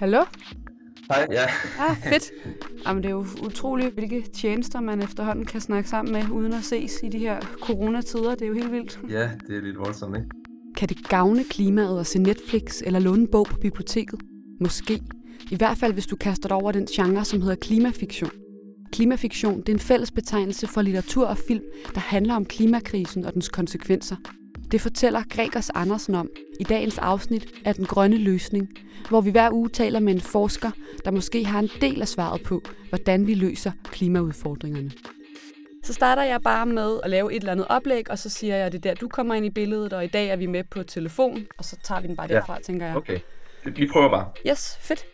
Hallo? Hej, ja. Ah, fedt. Jamen, det er jo utroligt, hvilke tjenester man efterhånden kan snakke sammen med, uden at ses i de her coronatider. Det er jo helt vildt. Ja, det er lidt voldsomt, ikke? Kan det gavne klimaet at se Netflix eller låne en bog på biblioteket? Måske. I hvert fald, hvis du kaster dig over den genre, som hedder klimafiktion. Klimafiktion det er en fælles betegnelse for litteratur og film, der handler om klimakrisen og dens konsekvenser. Det fortæller Gregers Andersen om i dagens afsnit af Den Grønne Løsning, hvor vi hver uge taler med en forsker, der måske har en del af svaret på, hvordan vi løser klimaudfordringerne. Så starter jeg bare med at lave et eller andet oplæg, og så siger jeg, at det er der, du kommer ind i billedet, og i dag er vi med på telefon, og så tager vi den bare derfra, ja. tænker jeg. Okay, vi prøver bare. Yes, fedt.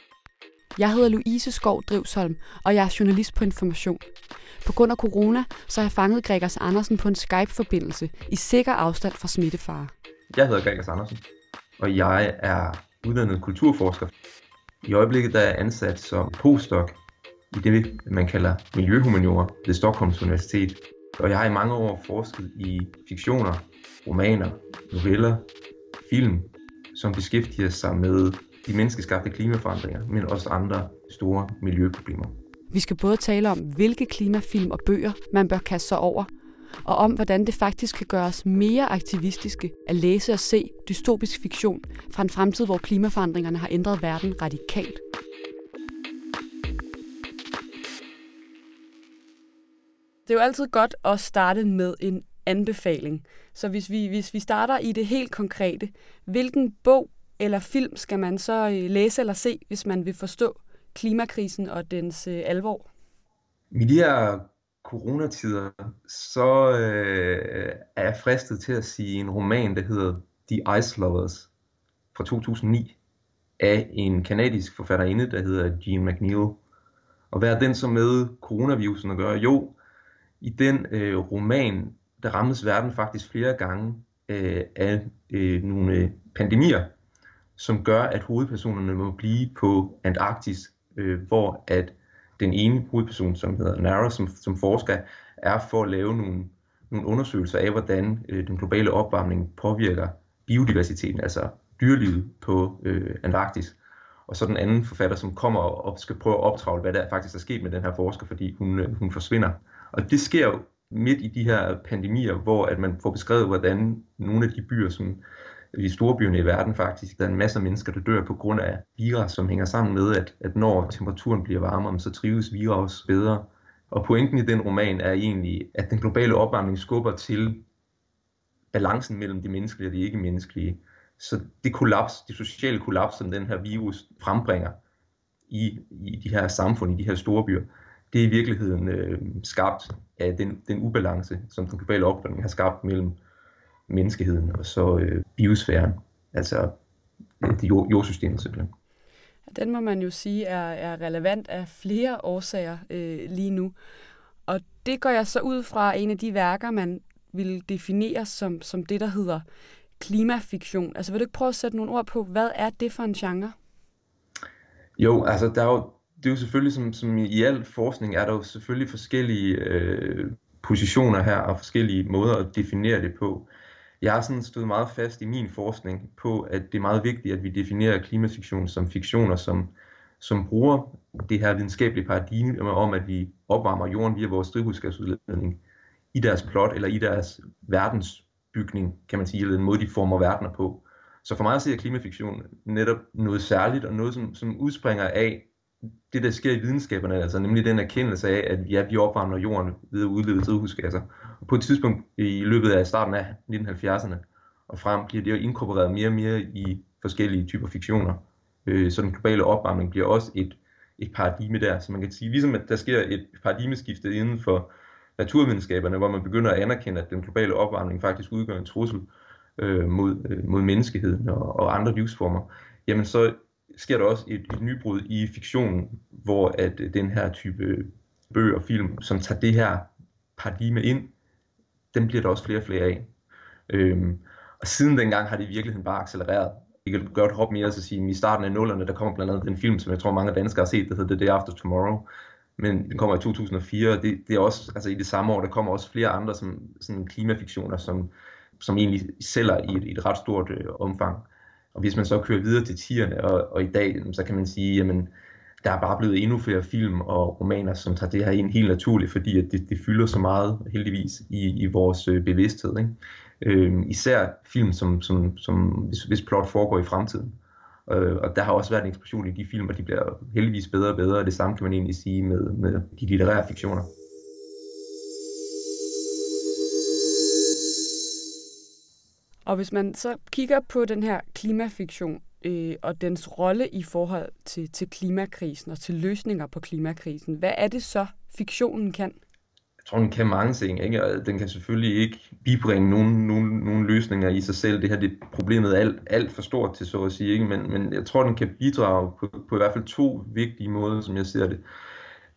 Jeg hedder Louise Skov Drivsholm, og jeg er journalist på Information. På grund af corona, så har jeg fanget Gregers Andersen på en Skype-forbindelse i sikker afstand fra smittefare. Jeg hedder Gregers Andersen, og jeg er uddannet kulturforsker. I øjeblikket der er jeg ansat som postdoc i det, man kalder miljøhumaniora ved Stockholms Universitet. Og jeg har i mange år forsket i fiktioner, romaner, noveller, film, som beskæftiger sig med de menneskeskabte klimaforandringer, men også andre store miljøproblemer. Vi skal både tale om, hvilke klimafilm og bøger man bør kaste sig over, og om, hvordan det faktisk kan gøres mere aktivistiske at læse og se dystopisk fiktion fra en fremtid, hvor klimaforandringerne har ændret verden radikalt. Det er jo altid godt at starte med en anbefaling. Så hvis vi, hvis vi starter i det helt konkrete, hvilken bog eller film skal man så øh, læse eller se, hvis man vil forstå klimakrisen og dens øh, alvor? I de her coronatider, så øh, er jeg fristet til at sige en roman, der hedder The Ice Lovers fra 2009 af en kanadisk forfatterinde, der hedder Jean McNeil. Og hvad er den så med coronavirusen at gøre? Jo, i den øh, roman, der rammes verden faktisk flere gange øh, af øh, nogle øh, pandemier, som gør, at hovedpersonerne må blive på Antarktis, øh, hvor at den ene hovedperson, som hedder Nara, som, som forsker, er for at lave nogle, nogle undersøgelser af, hvordan øh, den globale opvarmning påvirker biodiversiteten, altså dyrelivet på øh, Antarktis. Og så den anden forfatter, som kommer og skal prøve at optravle, hvad der faktisk er sket med den her forsker, fordi hun, øh, hun forsvinder. Og det sker jo midt i de her pandemier, hvor at man får beskrevet, hvordan nogle af de byer, som i storbyerne i verden faktisk. Der er en masse mennesker, der dør på grund af vira, som hænger sammen med, at, at når temperaturen bliver varmere, så trives vira også bedre. Og pointen i den roman er egentlig, at den globale opvarmning skubber til balancen mellem det menneskelige og det ikke-menneskelige. Så det kollaps, det sociale kollaps, som den her virus frembringer i, i de her samfund, i de her store byer, det er i virkeligheden øh, skabt af den, den ubalance, som den globale opvarmning har skabt mellem menneskeheden og så øh, biosfæren, altså det jord, jordsystemet simpelthen. Den må man jo sige er, er relevant af flere årsager øh, lige nu. Og det går jeg så ud fra en af de værker, man vil definere som, som det, der hedder klimafiktion. Altså vil du ikke prøve at sætte nogle ord på, hvad er det for en genre? Jo, altså der er jo, det er jo selvfølgelig, som, som i al forskning, er der jo selvfølgelig forskellige øh, positioner her, og forskellige måder at definere det på jeg har sådan stået meget fast i min forskning på, at det er meget vigtigt, at vi definerer klimafiktion som fiktioner, som, som bruger det her videnskabelige paradigme om, at vi opvarmer jorden via vores drivhusgasudledning i deres plot eller i deres verdensbygning, kan man sige, eller den måde, de former verdener på. Så for mig at se er klimafiktion netop noget særligt, og noget, som, som udspringer af det, der sker i videnskaberne, altså nemlig den erkendelse af, at ja, vi opvarmer jorden ved at udlede drivhusgasser. Og på et tidspunkt i løbet af starten af 1970'erne og frem bliver det jo inkorporeret mere og mere i forskellige typer fiktioner. Øh, så den globale opvarmning bliver også et, et paradigme der. Så man kan sige, ligesom at der sker et paradigmeskifte inden for naturvidenskaberne, hvor man begynder at anerkende, at den globale opvarmning faktisk udgør en trussel øh, mod, øh, mod menneskeheden og, og andre livsformer, jamen så sker der også et, et nybrud i fiktionen, hvor at øh, den her type bøger og film, som tager det her paradigme ind, den bliver der også flere og flere af. Øhm, og siden dengang har det i virkeligheden bare accelereret. Vi kan gøre et hop mere, så sige, i starten af nullerne, der kommer blandt andet den film, som jeg tror mange danskere har set, der hedder The Day After Tomorrow, men den kommer i 2004, og det, det er også, altså i det samme år, der kommer også flere andre som, sådan klimafiktioner, som, som egentlig sælger i et, i et ret stort øh, omfang. Og hvis man så kører videre til tierne og, og i dag, så kan man sige, jamen, der er bare blevet endnu flere film og romaner, som tager det her ind helt naturligt, fordi at det, det fylder så meget, heldigvis, i, i vores øh, bevidsthed. Ikke? Øh, især film, som, som, som hvis, hvis plot foregår i fremtiden. Øh, og der har også været en eksplosion i de film, og de bliver heldigvis bedre og bedre, og det samme kan man egentlig sige med, med de litterære fiktioner. Og hvis man så kigger på den her klimafiktion øh, og dens rolle i forhold til, til klimakrisen og til løsninger på klimakrisen, hvad er det så, fiktionen kan? Jeg tror, den kan mange ting. Ikke? Og den kan selvfølgelig ikke bibringe nogen, nogen, nogen løsninger i sig selv. Det her det problemet er alt, alt for stort til, så at sige. Ikke? Men, men jeg tror, den kan bidrage på, på i hvert fald to vigtige måder, som jeg ser det.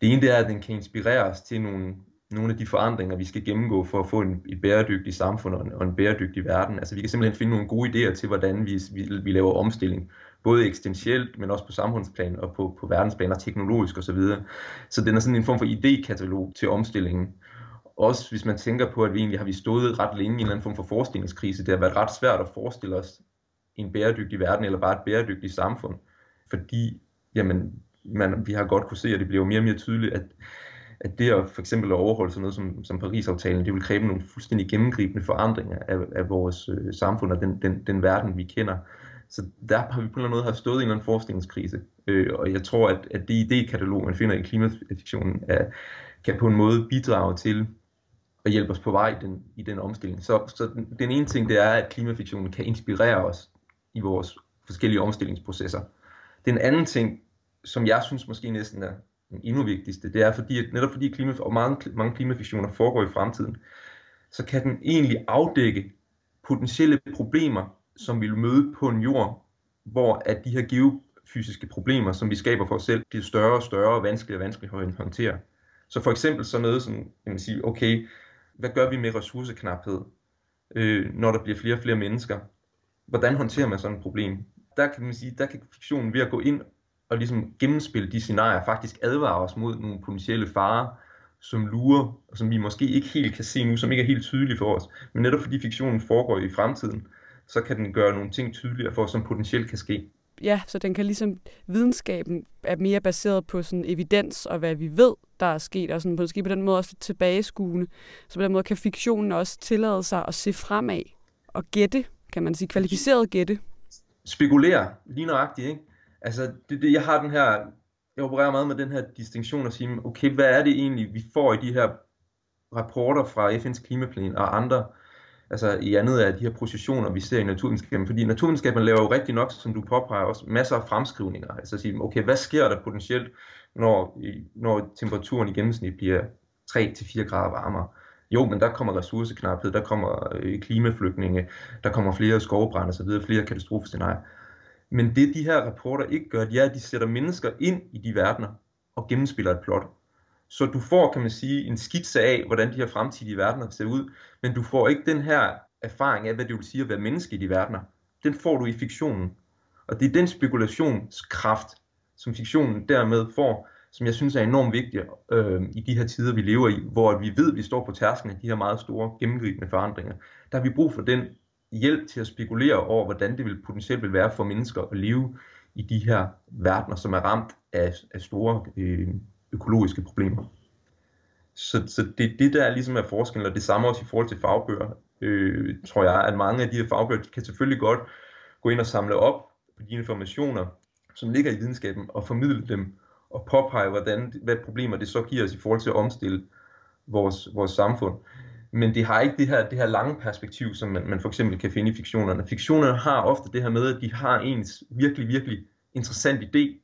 Det ene det er, at den kan inspirere os til nogle, nogle af de forandringer, vi skal gennemgå for at få en, et bæredygtigt samfund og en, og en bæredygtig verden. Altså vi kan simpelthen finde nogle gode idéer til, hvordan vi, vi, vi laver omstilling, både eksistentielt, men også på samfundsplan og på, på verdensplan og teknologisk osv. Så, videre. så den er sådan en form for idékatalog til omstillingen. Også hvis man tænker på, at vi egentlig har vi stået ret længe i en eller anden form for forestillingskrise. Det har været ret svært at forestille os en bæredygtig verden, eller bare et bæredygtigt samfund. Fordi jamen, man, vi har godt kunne se, at det bliver mere og mere tydeligt, at at det at for eksempel at overholde sådan noget som, som Paris-aftalen, det vil kræve nogle fuldstændig gennemgribende forandringer af, af vores øh, samfund og den, den, den verden, vi kender. Så der har vi på en eller anden måde har stået i en eller anden forskningskrise. Øh, og jeg tror, at, at det idékatalog, man finder i klimafiktionen, er, kan på en måde bidrage til at hjælpe os på vej i den, i den omstilling. Så, så den, den ene ting, det er, at klimafiktionen kan inspirere os i vores forskellige omstillingsprocesser. Den anden ting, som jeg synes måske næsten er den endnu vigtigste, det er fordi, at netop fordi klima, og mange, mange klimafiktioner foregår i fremtiden, så kan den egentlig afdække potentielle problemer, som vi vil møde på en jord, hvor at de her geofysiske problemer, som vi skaber for os selv, bliver større og større og vanskeligere og vanskeligere at håndtere. Så for eksempel så noget som, kan man sige, okay, hvad gør vi med ressourceknaphed, øh, når der bliver flere og flere mennesker? Hvordan håndterer man sådan et problem? Der kan man sige, der kan fiktionen ved at gå ind og ligesom gennemspille de scenarier, faktisk advare os mod nogle potentielle farer, som lurer, og som vi måske ikke helt kan se nu, som ikke er helt tydelige for os. Men netop fordi fiktionen foregår i fremtiden, så kan den gøre nogle ting tydeligere for os, som potentielt kan ske. Ja, så den kan ligesom, videnskaben er mere baseret på sådan evidens og hvad vi ved, der er sket, og sådan måske på den måde også tilbageskuende. Så på den måde kan fiktionen også tillade sig at se fremad og gætte, kan man sige, kvalificeret gætte. Spekulere, lige nøjagtigt, ikke? Altså, det, det, jeg har den her, jeg opererer meget med den her distinktion og sige, okay, hvad er det egentlig, vi får i de her rapporter fra FN's klimaplan og andre, altså i andet af de her positioner, vi ser i naturvidenskaben, fordi naturvidenskaben laver jo rigtig nok, som du påpeger, også masser af fremskrivninger, altså at sige, okay, hvad sker der potentielt, når, når temperaturen i gennemsnit bliver 3-4 grader varmere? Jo, men der kommer ressourceknaphed, der kommer øh, klimaflygtninge, der kommer flere skovbrænde osv., flere katastrofescenarier. Men det de her rapporter ikke gør, det er, at de sætter mennesker ind i de verdener og gennemspiller et plot. Så du får, kan man sige, en skitse af, hvordan de her fremtidige verdener ser ud, men du får ikke den her erfaring af, hvad det vil sige at være menneske i de verdener. Den får du i fiktionen. Og det er den spekulationskraft, som fiktionen dermed får, som jeg synes er enormt vigtig øh, i de her tider, vi lever i, hvor vi ved, at vi står på tærsklen af de her meget store gennemgribende forandringer. Der har vi brug for den hjælp til at spekulere over, hvordan det vil potentielt vil være for mennesker at leve i de her verdener, som er ramt af, af store øh, økologiske problemer. Så, så det det, der ligesom er forskellen, og det samme også i forhold til fagbøger, øh, tror jeg, at mange af de her fagbøger kan selvfølgelig godt gå ind og samle op på de informationer, som ligger i videnskaben, og formidle dem, og påpege, hvordan, hvad problemer det så giver os i forhold til at omstille vores, vores samfund men det har ikke det her, det her lange perspektiv, som man, man for eksempel kan finde i fiktionerne. Fiktionerne har ofte det her med, at de har ens virkelig, virkelig interessant idé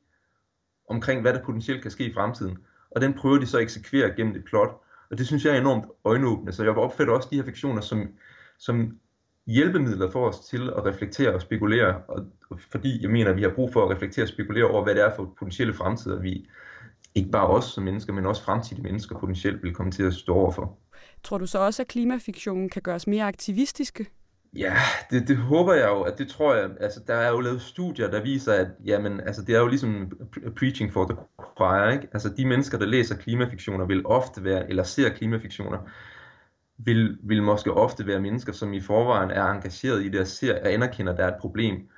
omkring, hvad der potentielt kan ske i fremtiden. Og den prøver de så at eksekvere gennem det plot. Og det synes jeg er enormt øjenåbende. Så jeg opfatter også de her fiktioner som, som hjælpemidler for os til at reflektere og spekulere. Og, og fordi jeg mener, at vi har brug for at reflektere og spekulere over, hvad det er for potentielle fremtider, vi ikke bare os som mennesker, men også fremtidige mennesker potentielt vil komme til at stå overfor. Tror du så også, at klimafiktionen kan gøres mere aktivistiske? Ja, det, det håber jeg jo, at det tror jeg, altså der er jo lavet studier, der viser, at jamen, altså, det er jo ligesom preaching for the choir, ikke? Altså de mennesker, der læser klimafiktioner, vil ofte være, eller ser klimafiktioner, vil, vil måske ofte være mennesker, som i forvejen er engageret i det og ser og anerkender, at der er et problem.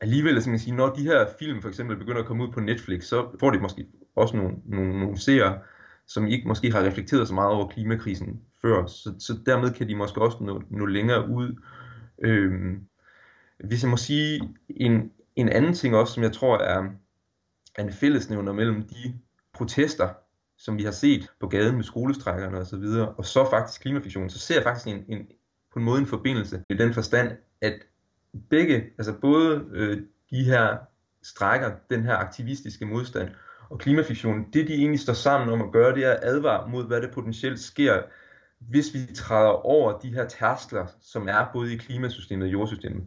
Alligevel, som man sige, når de her film for eksempel begynder at komme ud på Netflix, så får de måske også nogle, nogle, nogle seere, som ikke måske har reflekteret så meget over klimakrisen før, så, så dermed kan de måske også nå, nå længere ud. Øhm, hvis jeg må sige en, en anden ting også, som jeg tror er, er en fællesnævner mellem de protester, som vi har set på gaden med skolestrækkerne og så videre, og så faktisk klimafiktion, så ser jeg faktisk en, en, på en måde en forbindelse i den forstand, at begge, altså både øh, de her strækker, den her aktivistiske modstand, og klimafiktionen, det de egentlig står sammen om at gøre, det er at advare mod, hvad det potentielt sker, hvis vi træder over de her tærskler, som er både i klimasystemet og jordsystemet.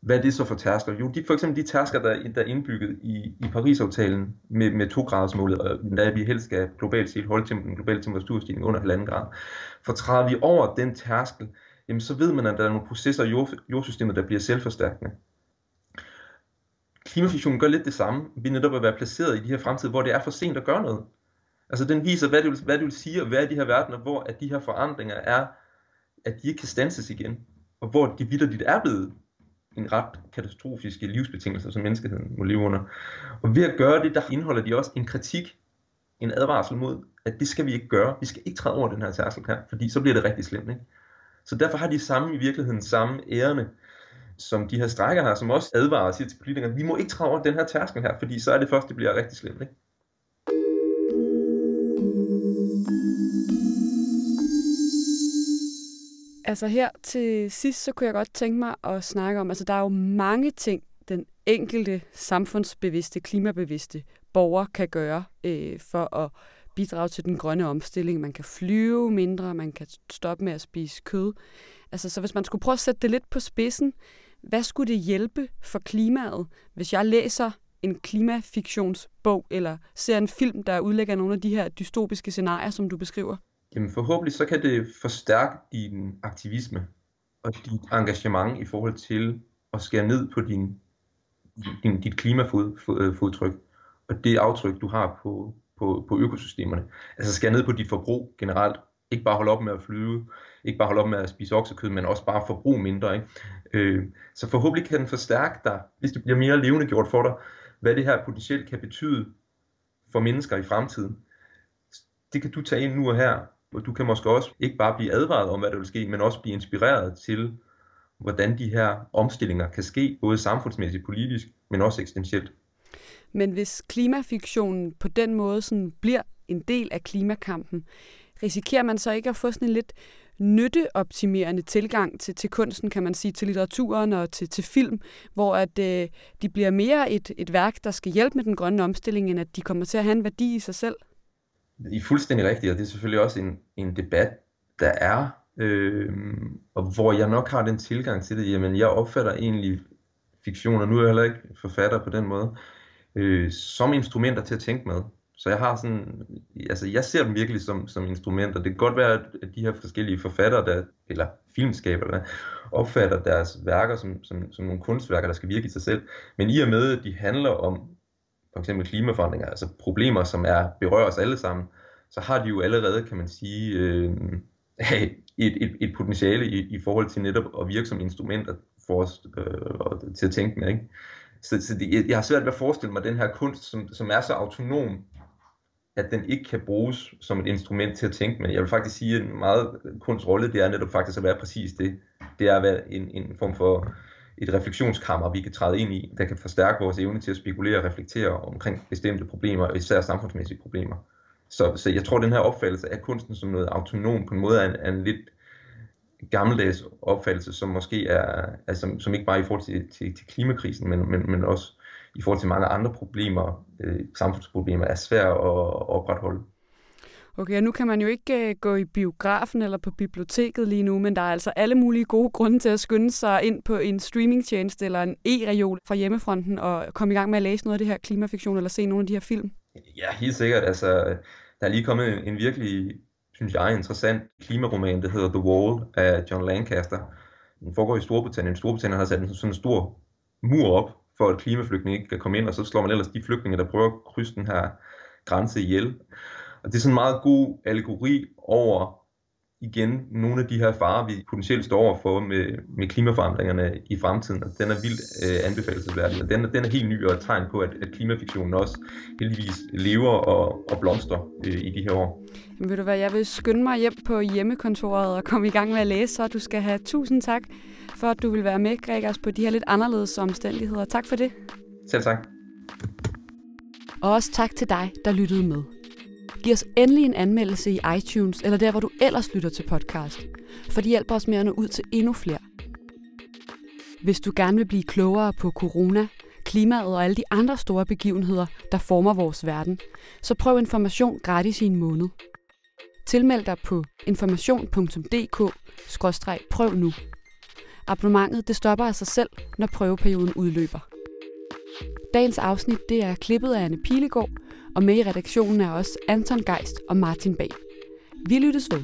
Hvad er det så for tærskler? Jo, de, for eksempel de tærskler, der, der er indbygget i, i Paris-aftalen med, med 2-gradersmålet, og der vi helst skal globalt set holde den globale temperaturstigning under 1,5 grad. For træder vi over den tærskel, jamen så ved man, at der er nogle processer i jord, jordsystemet, der bliver selvforstærkende. Klimafiktionen gør lidt det samme, vi netop at være placeret i de her fremtider, hvor det er for sent at gøre noget. Altså den viser, hvad det vil, hvad det vil sige at være i de her verdener, hvor at de her forandringer er, at de ikke kan stanses igen, og hvor de vidderligt er blevet en ret katastrofiske livsbetingelser, som menneskeheden må leve under. Og ved at gøre det, der indeholder de også en kritik, en advarsel mod, at det skal vi ikke gøre. Vi skal ikke træde over den her tærskel her, fordi så bliver det rigtig slemt. Ikke? Så derfor har de samme i virkeligheden samme ærende, som de her strækker her, som også advarer og siger til politikerne, vi må ikke træde over den her tærskel her, fordi så er det først, det bliver rigtig slemt. Ikke? Altså her til sidst, så kunne jeg godt tænke mig at snakke om, altså der er jo mange ting, den enkelte samfundsbevidste, klimabevidste borger kan gøre øh, for at bidrage til den grønne omstilling. Man kan flyve mindre, man kan stoppe med at spise kød. Altså, så hvis man skulle prøve at sætte det lidt på spidsen, hvad skulle det hjælpe for klimaet, hvis jeg læser en klimafiktionsbog, eller ser en film, der udlægger nogle af de her dystopiske scenarier, som du beskriver? Jamen forhåbentlig så kan det forstærke din aktivisme og dit engagement i forhold til at skære ned på din, din, dit klimafodtryk øh, og det aftryk, du har på, på, på økosystemerne. Altså skære ned på dit forbrug generelt. Ikke bare holde op med at flyve, ikke bare holde op med at spise oksekød, men også bare forbruge mindre. Ikke? Øh, så forhåbentlig kan den forstærke dig, hvis det bliver mere levende gjort for dig, hvad det her potentielt kan betyde for mennesker i fremtiden. Det kan du tage ind nu og her, og du kan måske også ikke bare blive advaret om, hvad der vil ske, men også blive inspireret til, hvordan de her omstillinger kan ske, både samfundsmæssigt, politisk, men også eksistentielt. Men hvis klimafiktionen på den måde sådan bliver en del af klimakampen, risikerer man så ikke at få sådan en lidt nytteoptimerende tilgang til, til kunsten, kan man sige, til litteraturen og til, til film, hvor at øh, de bliver mere et, et værk, der skal hjælpe med den grønne omstilling, end at de kommer til at have en værdi i sig selv? I er fuldstændig rigtigt, og det er selvfølgelig også en, en debat, der er, øh, og hvor jeg nok har den tilgang til det, jamen jeg opfatter egentlig fiktion, og nu er jeg heller ikke forfatter på den måde, øh, som instrumenter til at tænke med. Så jeg har sådan, altså jeg ser dem virkelig som, som instrumenter. Det kan godt være, at de her forskellige forfattere, der, eller filmskabere, der opfatter deres værker som, som, som nogle kunstværker, der skal virke i sig selv. Men i og med, at de handler om for eksempel klimaforandringer, altså problemer, som er berører os alle sammen, så har de jo allerede, kan man sige, øh, et, et, et potentiale i, i forhold til netop at virke som instrumenter for os øh, til at tænke med. Ikke? Så, så det, jeg har svært ved at forestille mig den her kunst, som, som er så autonom, at den ikke kan bruges som et instrument til at tænke med. Jeg vil faktisk sige, at en meget kunstrolle, det er netop faktisk at være præcis det. Det er at være en, en form for et refleksionskammer, vi kan træde ind i, der kan forstærke vores evne til at spekulere og reflektere omkring bestemte problemer, især samfundsmæssige problemer. Så, så jeg tror, at den her opfattelse af kunsten som noget autonom på en måde er en, er en lidt gammeldags opfattelse, som måske er, altså, som ikke bare i forhold til, til, til klimakrisen, men, men, men også i forhold til mange andre problemer, øh, samfundsproblemer, er svært at opretholde. Okay, og nu kan man jo ikke uh, gå i biografen eller på biblioteket lige nu, men der er altså alle mulige gode grunde til at skynde sig ind på en streamingtjeneste eller en e-reol fra hjemmefronten og komme i gang med at læse noget af det her klimafiktion eller se nogle af de her film. Ja, helt sikkert. Altså, der er lige kommet en, en virkelig, synes jeg, interessant klimaroman, der hedder The Wall af John Lancaster, Den foregår i Storbritannien. Storbritannien har sat sådan en stor mur op, for at klimaflygtninge ikke kan komme ind, og så slår man ellers de flygtninge, der prøver at krydse den her grænse ihjel. Og det er sådan en meget god allegori over igen nogle af de her farer, vi potentielt står overfor med, med klimaforandringerne i fremtiden, og den er vildt øh, anbefalesværdig, og den, den er helt ny og et tegn på, at, at klimafiktionen også heldigvis lever og, og blomstrer øh, i de her år. Men ved du hvad, jeg vil skynde mig hjem på hjemmekontoret og komme i gang med at læse, så du skal have tusind tak for, at du vil være med, Gregers, på de her lidt anderledes omstændigheder. Tak for det. Selv tak. Og også tak til dig, der lyttede med. Giv os endelig en anmeldelse i iTunes, eller der, hvor du ellers lytter til podcast, for det hjælper os med at nå ud til endnu flere. Hvis du gerne vil blive klogere på corona, klimaet og alle de andre store begivenheder, der former vores verden, så prøv information gratis i en måned. Tilmeld dig på information.dk-prøv nu. Abonnementet det stopper af sig selv, når prøveperioden udløber. Dagens afsnit det er klippet af Anne Pilegaard, og med i redaktionen er også Anton Geist og Martin Bag. Vi lyttes ved.